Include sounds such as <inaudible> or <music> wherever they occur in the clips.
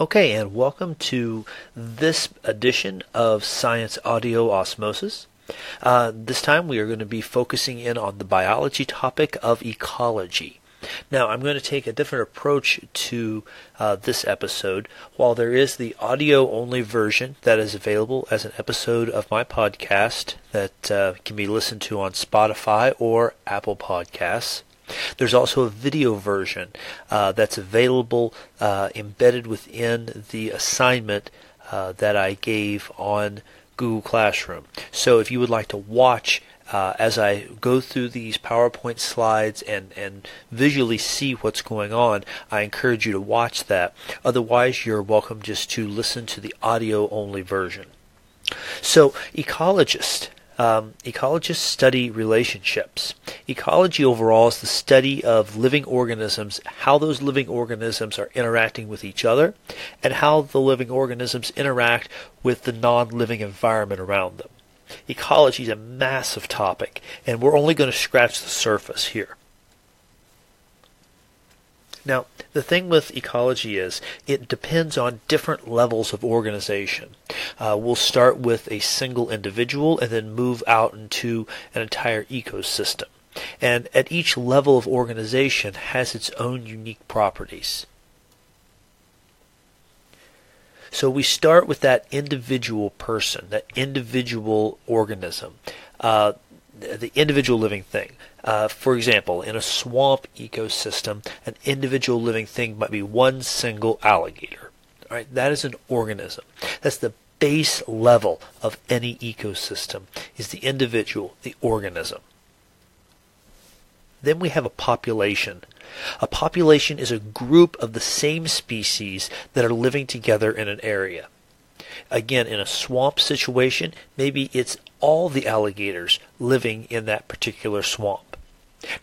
Okay, and welcome to this edition of Science Audio Osmosis. Uh, this time we are going to be focusing in on the biology topic of ecology. Now, I'm going to take a different approach to uh, this episode. While there is the audio only version that is available as an episode of my podcast that uh, can be listened to on Spotify or Apple Podcasts, there's also a video version uh, that's available uh, embedded within the assignment uh, that I gave on Google Classroom. So if you would like to watch uh, as I go through these PowerPoint slides and, and visually see what's going on, I encourage you to watch that. Otherwise, you're welcome just to listen to the audio only version. So, ecologist um, ecologists study relationships. Ecology overall is the study of living organisms, how those living organisms are interacting with each other, and how the living organisms interact with the non living environment around them. Ecology is a massive topic, and we're only going to scratch the surface here. Now, the thing with ecology is it depends on different levels of organization. Uh, we'll start with a single individual and then move out into an entire ecosystem. And at each level of organization has its own unique properties. So we start with that individual person, that individual organism, uh, the individual living thing. Uh, for example, in a swamp ecosystem, an individual living thing might be one single alligator. All right, that is an organism. That's the base level of any ecosystem is the individual, the organism. Then we have a population. A population is a group of the same species that are living together in an area. Again, in a swamp situation, maybe it's all the alligators living in that particular swamp.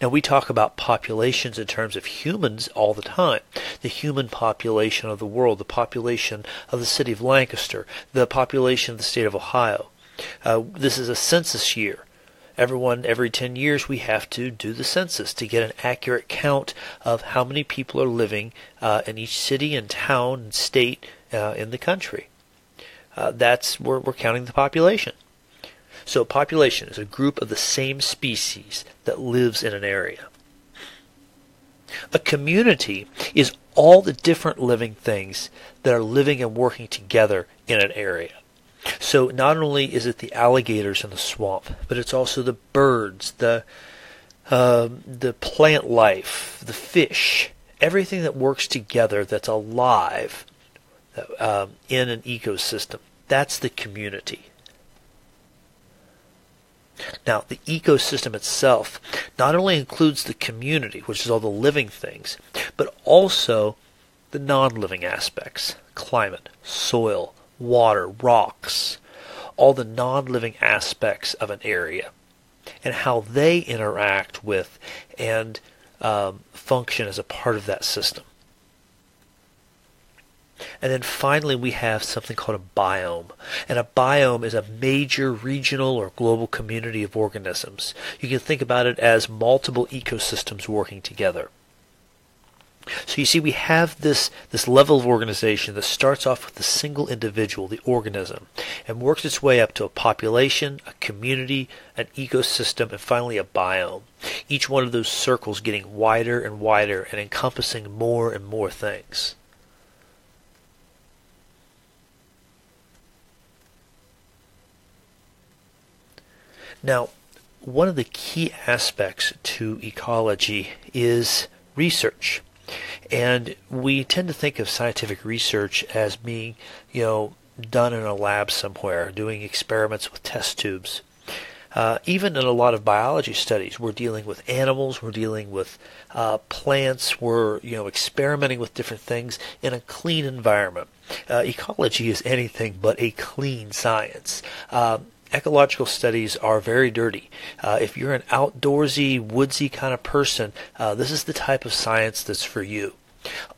Now, we talk about populations in terms of humans all the time. The human population of the world, the population of the city of Lancaster, the population of the state of Ohio. Uh, this is a census year. Everyone, every 10 years, we have to do the census to get an accurate count of how many people are living uh, in each city and town and state uh, in the country. Uh, that's where we're counting the population. So, population is a group of the same species that lives in an area. A community is all the different living things that are living and working together in an area. So, not only is it the alligators in the swamp, but it's also the birds, the uh, the plant life, the fish, everything that works together that's alive uh, in an ecosystem. That's the community. Now, the ecosystem itself not only includes the community, which is all the living things, but also the non living aspects climate, soil, water, rocks, all the non living aspects of an area, and how they interact with and um, function as a part of that system. And then finally, we have something called a biome. And a biome is a major regional or global community of organisms. You can think about it as multiple ecosystems working together. So you see, we have this, this level of organization that starts off with a single individual, the organism, and works its way up to a population, a community, an ecosystem, and finally a biome. Each one of those circles getting wider and wider and encompassing more and more things. Now, one of the key aspects to ecology is research. And we tend to think of scientific research as being, you know, done in a lab somewhere, doing experiments with test tubes. Uh, even in a lot of biology studies, we're dealing with animals, we're dealing with uh, plants, we're you know experimenting with different things in a clean environment. Uh, ecology is anything but a clean science. Um, ecological studies are very dirty. Uh, if you're an outdoorsy, woodsy kind of person, uh, this is the type of science that's for you.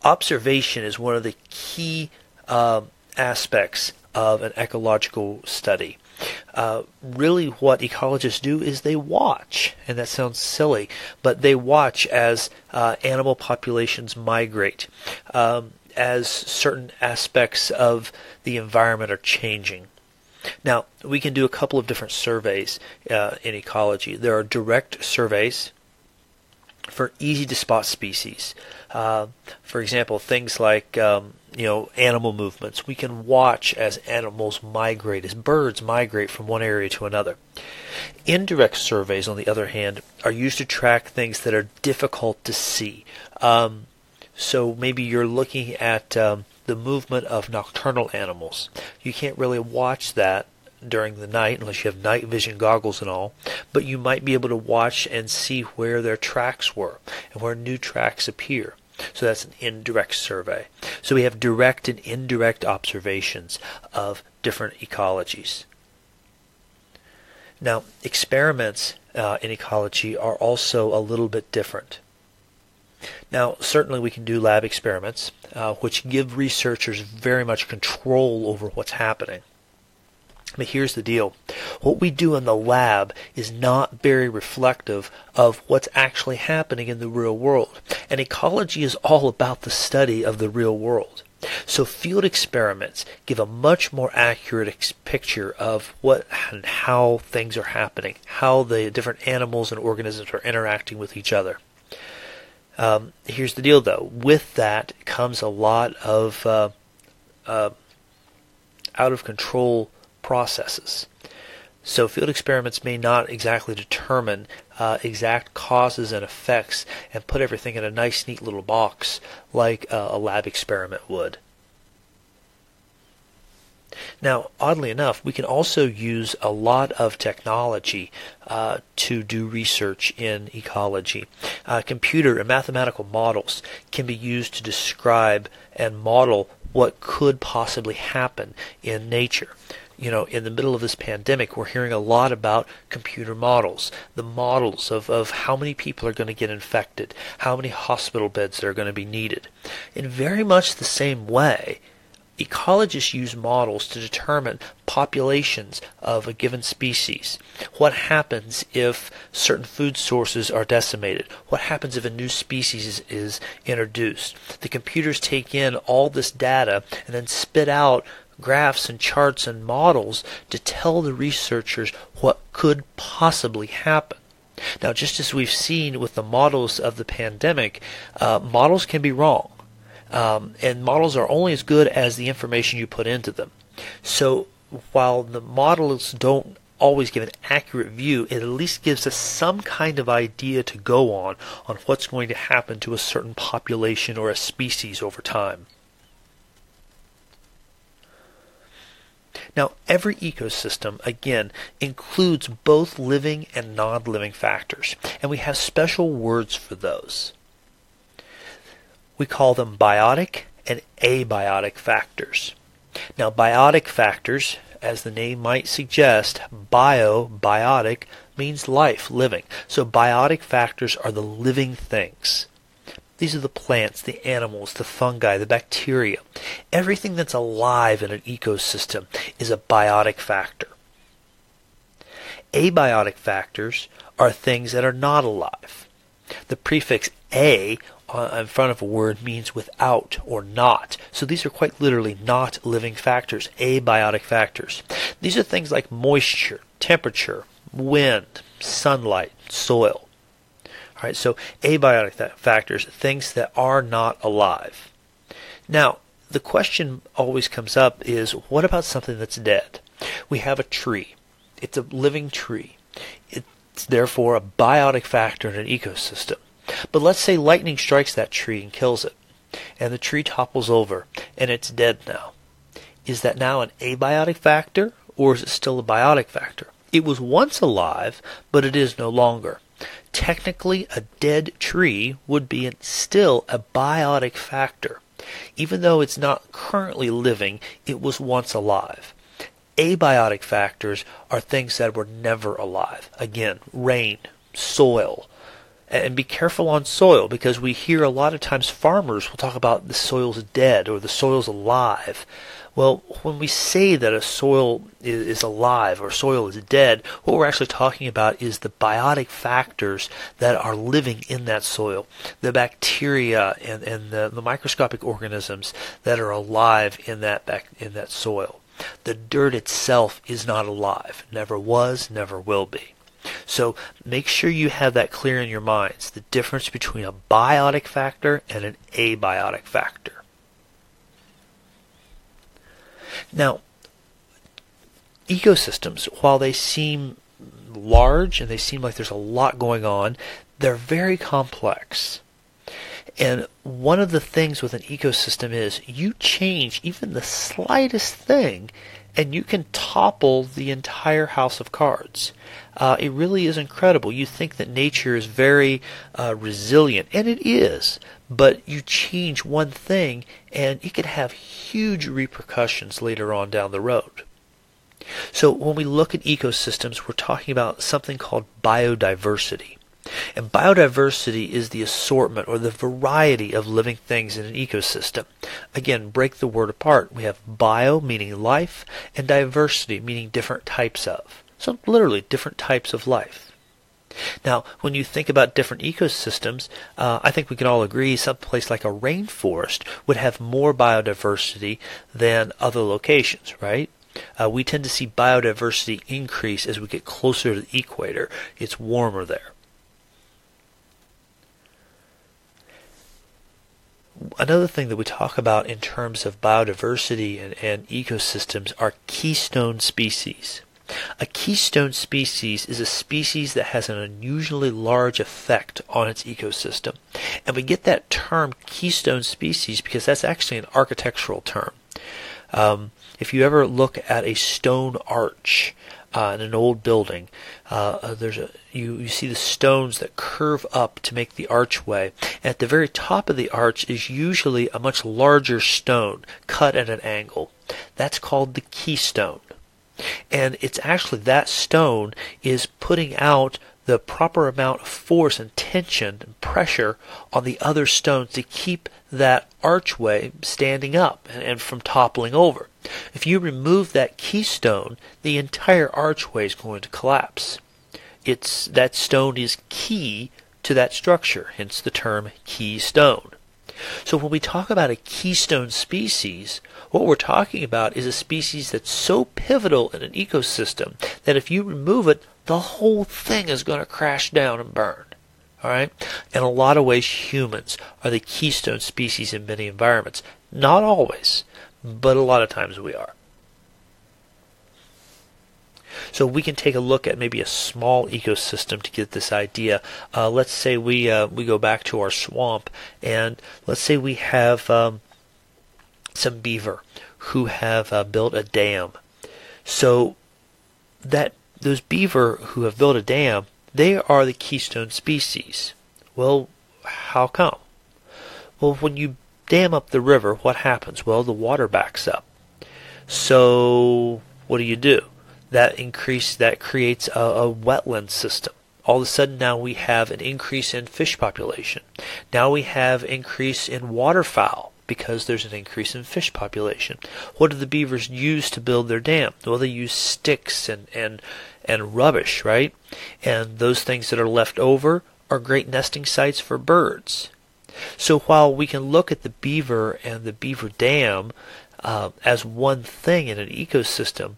Observation is one of the key um, aspects of an ecological study. Uh, really, what ecologists do is they watch, and that sounds silly, but they watch as uh, animal populations migrate. Um, as certain aspects of the environment are changing. Now, we can do a couple of different surveys uh, in ecology. There are direct surveys for easy to spot species. Uh, for example, things like um, you know animal movements. We can watch as animals migrate, as birds migrate from one area to another. Indirect surveys, on the other hand, are used to track things that are difficult to see. Um, so maybe you're looking at um, the movement of nocturnal animals. You can't really watch that during the night unless you have night vision goggles and all, but you might be able to watch and see where their tracks were and where new tracks appear. So that's an indirect survey. So we have direct and indirect observations of different ecologies. Now, experiments uh, in ecology are also a little bit different. Now, certainly we can do lab experiments, uh, which give researchers very much control over what's happening. But here's the deal. What we do in the lab is not very reflective of what's actually happening in the real world. And ecology is all about the study of the real world. So field experiments give a much more accurate ex- picture of what and how things are happening, how the different animals and organisms are interacting with each other. Um, here's the deal, though. With that comes a lot of uh, uh, out of control processes. So field experiments may not exactly determine uh, exact causes and effects and put everything in a nice, neat little box like uh, a lab experiment would. Now, oddly enough, we can also use a lot of technology uh, to do research in ecology. Uh, computer and mathematical models can be used to describe and model what could possibly happen in nature you know, in the middle of this pandemic, we're hearing a lot about computer models, the models of, of how many people are going to get infected, how many hospital beds are going to be needed. In very much the same way, ecologists use models to determine populations of a given species. What happens if certain food sources are decimated? What happens if a new species is introduced? The computers take in all this data and then spit out graphs and charts and models to tell the researchers what could possibly happen. Now, just as we've seen with the models of the pandemic, uh, models can be wrong. Um, and models are only as good as the information you put into them. So while the models don't always give an accurate view, it at least gives us some kind of idea to go on on what's going to happen to a certain population or a species over time. Now, every ecosystem, again, includes both living and non living factors, and we have special words for those. We call them biotic and abiotic factors. Now, biotic factors, as the name might suggest, bio, biotic, means life, living. So, biotic factors are the living things. These are the plants, the animals, the fungi, the bacteria. Everything that's alive in an ecosystem is a biotic factor. Abiotic factors are things that are not alive. The prefix a Uh, in front of a word means without or not. So these are quite literally not living factors, abiotic factors. These are things like moisture, temperature, wind, sunlight, soil. All right, so abiotic factors, things that are not alive. Now, the question always comes up is what about something that's dead? We have a tree. It's a living tree. It's therefore a biotic factor in an ecosystem. But let's say lightning strikes that tree and kills it, and the tree topples over, and it's dead now. Is that now an abiotic factor, or is it still a biotic factor? It was once alive, but it is no longer. Technically, a dead tree would be still a biotic factor. Even though it's not currently living, it was once alive. Abiotic factors are things that were never alive. Again, rain, soil, And be careful on soil because we hear a lot of times farmers will talk about the soil's dead or the soil's alive. Well, when we say that a soil is, alive or soil is dead, what we're actually talking about is the biotic factors that are living in that soil, the bacteria and, and the, the microscopic organisms that are alive in that in that soil. The dirt itself is not alive, never was, never will be. So make sure you have that clear in your minds the difference between a biotic factor and an abiotic factor. Now, ecosystems, while they seem large and they seem like there's a lot going on, they're very complex. And one of the things with an ecosystem is you change even the slightest thing and you can topple the entire house of cards. Uh, it really is incredible. You think that nature is very uh, resilient, and it is, but you change one thing and it could have huge repercussions later on down the road. So when we look at ecosystems, we're talking about something called biodiversity. And biodiversity is the assortment or the variety of living things in an ecosystem. Again, break the word apart. We have bio meaning life and diversity meaning different types of. So literally different types of life. Now, when you think about different ecosystems, uh, I think we can all agree some place like a rainforest would have more biodiversity than other locations, right? Uh, we tend to see biodiversity increase as we get closer to the equator. It's warmer there. Another thing that we talk about in terms of biodiversity and, and ecosystems are keystone species. A keystone species is a species that has an unusually large effect on its ecosystem. And we get that term keystone species because that's actually an architectural term. Um, if you ever look at a stone arch uh, in an old building, uh, uh, there's a you, you see the stones that curve up to make the archway. At the very top of the arch is usually a much larger stone cut at an angle. That's called the keystone. And it's actually that stone is putting out the proper amount of force and tension and pressure on the other stones to keep that archway standing up and, and, from toppling over. If you remove that keystone, the entire archway is going to collapse. It's that stone is key to that structure, hence the term keystone. So when we talk about a keystone species, what we're talking about is a species that's so pivotal in an ecosystem that if you remove it, the whole thing is going to crash down and burn. All right? In a lot of ways, humans are the keystone species in many environments. Not always, but a lot of times we are. So we can take a look at maybe a small ecosystem to get this idea. Uh, let's say we uh, we go back to our swamp, and let's say we have um, some beaver who have uh, built a dam. So that those beaver who have built a dam, they are the keystone species. Well, how come? Well, when you dam up the river, what happens? Well, the water backs up. So what do you do? that increase that creates a, a wetland system all of a sudden now we have an increase in fish population. Now we have increase in waterfowl because there's an increase in fish population. What do the beavers use to build their dam? Well, they use sticks and and and rubbish, right? And those things that are left over are great nesting sites for birds. So while we can look at the beaver and the beaver dam uh, as one thing in an ecosystem,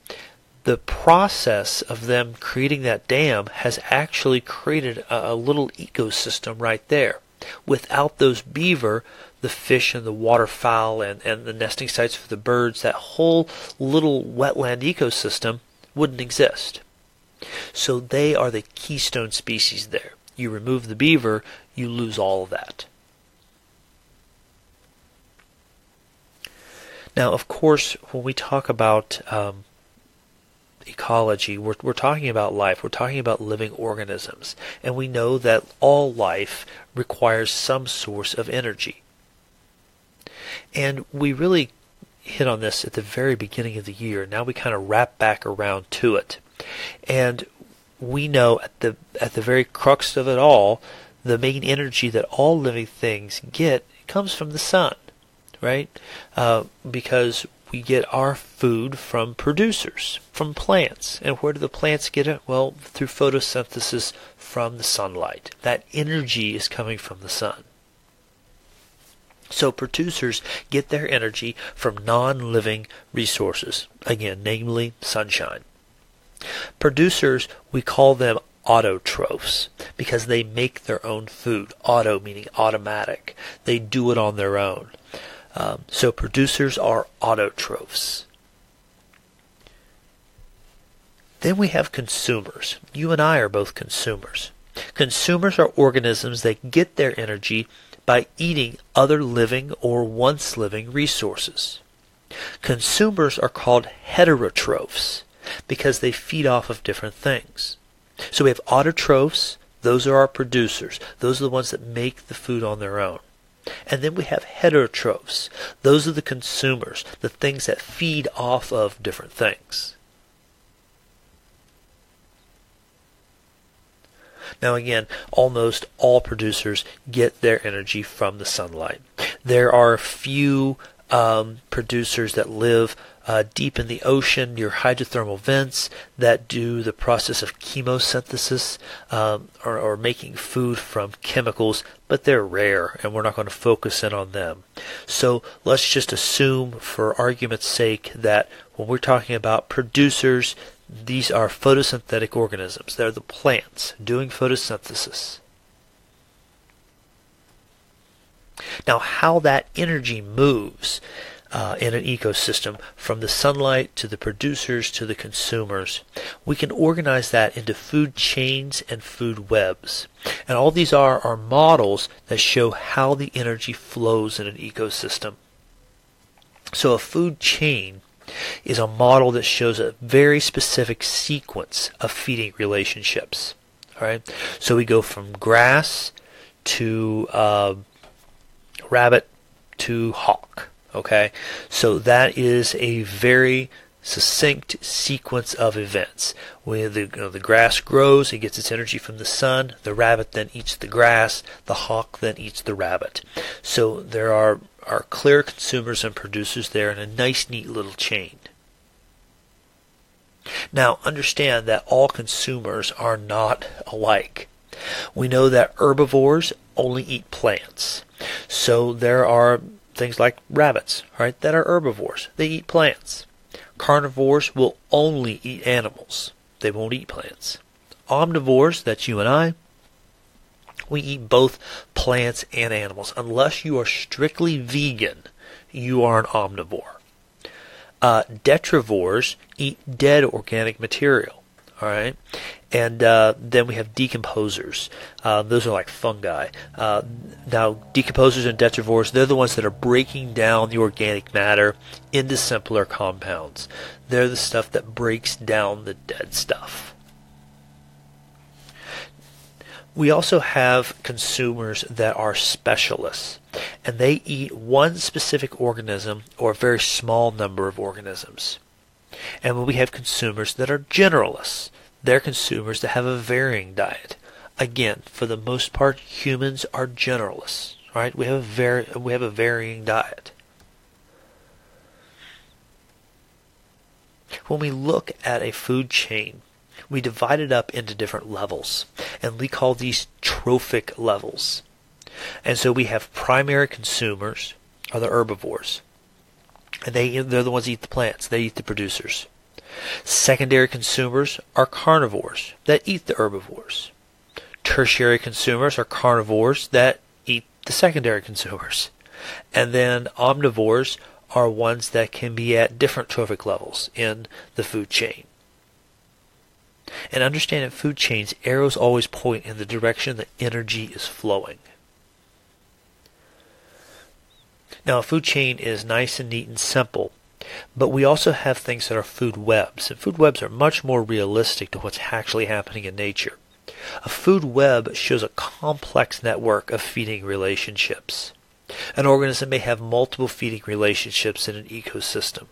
the process of them creating that dam has actually created a, a, little ecosystem right there. Without those beaver, the fish and the waterfowl and, and the nesting sites for the birds, that whole little wetland ecosystem wouldn't exist. So they are the keystone species there. You remove the beaver, you lose all of that. Now, of course, when we talk about um, ecology, we're, we're talking about life, we're talking about living organisms, and we know that all life requires some source of energy. And we really hit on this at the very beginning of the year. Now we kind of wrap back around to it. And we know at the at the very crux of it all the main energy that all living things get comes from the sun, right? Uh, because we get our food from producers, from plants. And where do the plants get it? Well, through photosynthesis from the sunlight. That energy is coming from the sun. So producers get their energy from non-living resources, again, namely sunshine. Producers, we call them autotrophs because they make their own food. Auto meaning automatic. They do it on their own. Um, so producers are autotrophs. Then we have consumers. You and I are both consumers. Consumers are organisms that get their energy by eating other living or once living resources. Consumers are called heterotrophs because they feed off of different things. So we have autotrophs, those are our producers. Those are the ones that make the food on their own. And then we have heterotrophs. Those are the consumers, the things that feed off of different things. Now, again, almost all producers get their energy from the sunlight. There are a few um, producers that live uh, deep in the ocean near hydrothermal vents that do the process of chemosynthesis um, or, or, making food from chemicals, but they're rare and we're not going to focus in on them. So let's just assume, for argument's sake, that when we're talking about producers, these are photosynthetic organisms. They're the plants doing photosynthesis. Now, how that energy moves uh, in an ecosystem from the sunlight to the producers to the consumers. We can organize that into food chains and food webs. And all these are are models that show how the energy flows in an ecosystem. So a food chain is a model that shows a very specific sequence of feeding relationships. All right, so we go from grass to uh, rabbit to hawk. Okay, so that is a very succinct sequence of events. When the, you know, the grass grows, it gets its energy from the sun. The rabbit then eats the grass. The hawk then eats the rabbit. So there are, are clear consumers and producers there in a nice, neat little chain. Now, understand that all consumers are not alike. We know that herbivores only eat plants. So there are things like rabbits, right, that are herbivores. They eat plants. Carnivores will only eat animals. They won't eat plants. Omnivores, that's you and I, we eat both plants and animals. Unless you are strictly vegan, you are an omnivore. Uh, detrivores eat dead organic material. All right, and uh, then we have decomposers. Uh, those are like fungi. Uh, now, decomposers and detrivores, they're the ones that are breaking down the organic matter into simpler compounds. They're the stuff that breaks down the dead stuff. We also have consumers that are specialists, and they eat one specific organism or a very small number of organisms. And when we have consumers that are generalists they're consumers that have a varying diet. Again, for the most part, humans are generalists, right? We have a very we have a varying diet. When we look at a food chain, we divide it up into different levels, and we call these trophic levels. And so we have primary consumers, are the herbivores, and they they're the ones that eat the plants. They eat the producers. Secondary consumers are carnivores that eat the herbivores. Tertiary consumers are carnivores that eat the secondary consumers. And then omnivores are ones that can be at different trophic levels in the food chain. And understand in food chains, arrows always point in the direction that energy is flowing. Now, a food chain is nice and neat and simple, but we also have things that are food webs, and food webs are much more realistic to what's actually happening in nature. A food web shows a complex network of feeding relationships. An organism may have multiple feeding relationships in an ecosystem.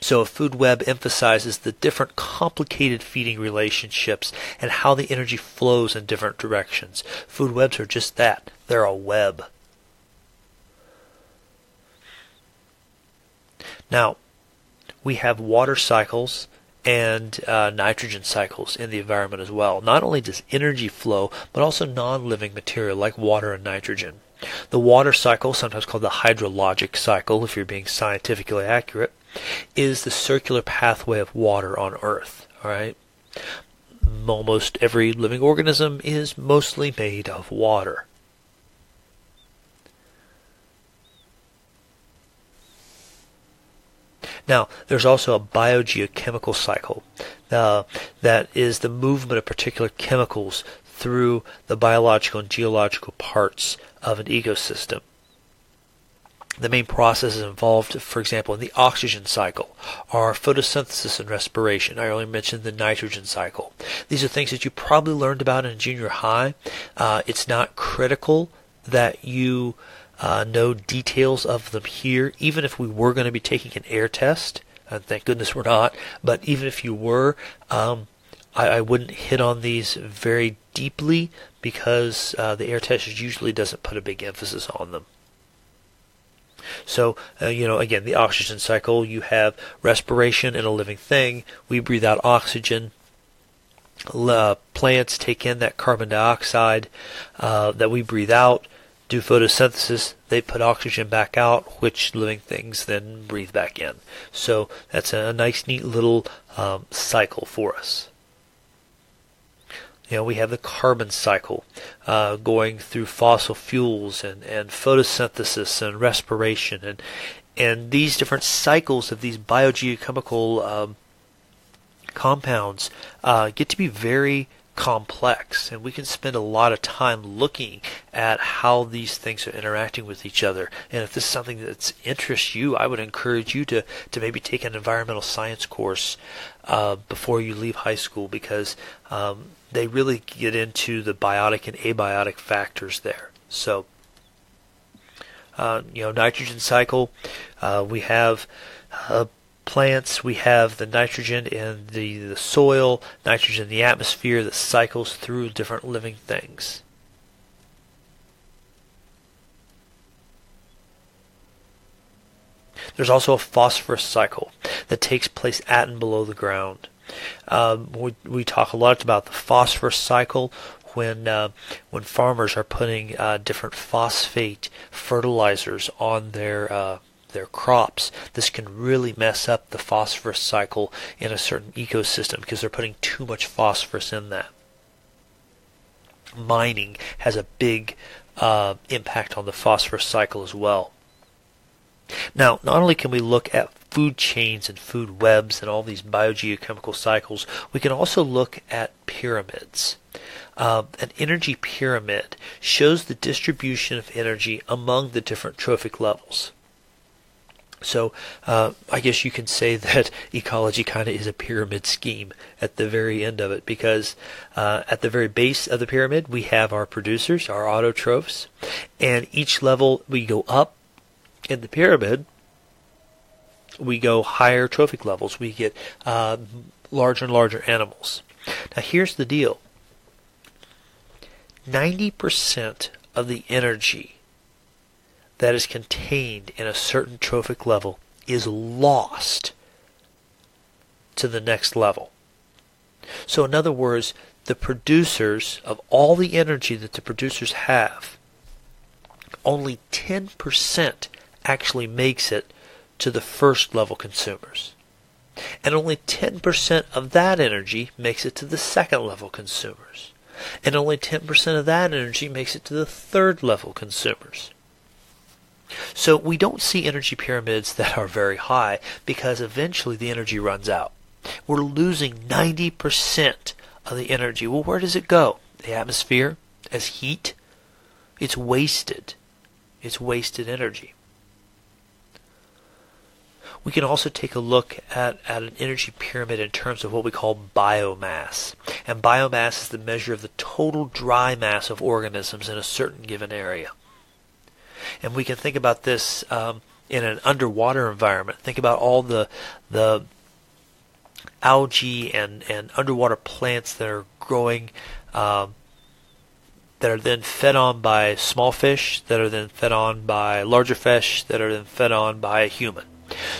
So a food web emphasizes the different complicated feeding relationships and how the energy flows in different directions. Food webs are just that. They're a web. Now, we have water cycles and uh, nitrogen cycles in the environment as well. Not only does energy flow, but also non-living material like water and nitrogen. The water cycle, sometimes called the hydrologic cycle if you're being scientifically accurate, is the circular pathway of water on Earth. All right. Almost every living organism is mostly made of water. Now, there's also a biogeochemical cycle uh, that is the movement of particular chemicals through the biological and geological parts of an ecosystem. The main processes involved, for example, in the oxygen cycle are photosynthesis and respiration. I already mentioned the nitrogen cycle. These are things that you probably learned about in junior high. Uh, it's not critical that you uh, know details of them here, even if we were going to be taking an air test. And thank goodness we're not. But even if you were, um, I, I, wouldn't hit on these very deeply because uh, the air test usually doesn't put a big emphasis on them. So, uh, you know, again, the oxygen cycle, you have respiration in a living thing. We breathe out oxygen. Uh, plants take in that carbon dioxide uh, that we breathe out, do photosynthesis, they put oxygen back out, which living things then breathe back in. So that's a nice, neat little um, cycle for us. You know, we have the carbon cycle uh, going through fossil fuels and, and photosynthesis and respiration and and these different cycles of these biogeochemical um, compounds uh, get to be very complex and we can spend a lot of time looking at how these things are interacting with each other and if this is something that interests you i would encourage you to, to maybe take an environmental science course uh, before you leave high school because um, they really get into the biotic and abiotic factors there. So, uh, you know, nitrogen cycle, uh, we have uh, plants, we have the nitrogen in the, the soil, nitrogen in the atmosphere that cycles through different living things. There's also a phosphorus cycle that takes place at and below the ground. Um, we, we talk a lot about the phosphorus cycle when uh, when farmers are putting uh, different phosphate fertilizers on their uh, their crops. This can really mess up the phosphorus cycle in a certain ecosystem because they're putting too much phosphorus in that. Mining has a big uh, impact on the phosphorus cycle as well. Now, not only can we look at food chains and food webs and all these biogeochemical cycles, we can also look at pyramids. Uh, an energy pyramid shows the distribution of energy among the different trophic levels. So uh, I guess you can say <laughs> that ecology kind of is a pyramid scheme at the very end of it, because uh, at the very base of the pyramid we have our producers, our autotrophs, and each level we go up in the pyramid we go higher trophic levels. We get uh, larger and larger animals. Now, here's the deal 90% of the energy that is contained in a certain trophic level is lost to the next level. So, in other words, the producers of all the energy that the producers have, only 10% actually makes it to the first level consumers. And only 10% of that energy makes it to the second level consumers. And only 10% of that energy makes it to the third level consumers. So we don't see energy pyramids that are very high because eventually the energy runs out. We're losing 90% of the energy. Well, where does it go? The atmosphere? As heat? It's wasted. It's wasted energy. We can also take a look at, at an energy pyramid in terms of what we call biomass. And biomass is the measure of the total dry mass of organisms in a certain given area. And we can think about this um, in an underwater environment. Think about all the the algae and, and underwater plants that are growing um, that are then fed on by small fish, that are then fed on by larger fish, that are then fed on by a human.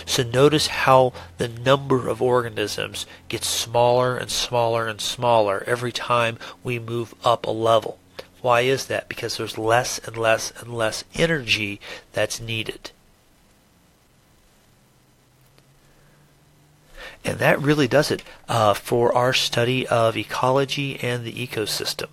So notice how the number of organisms gets smaller and smaller and smaller every time we move up a level. Why is that? Because there's less and less and less energy that's needed. And that really does it uh, for our study of ecology and the ecosystem.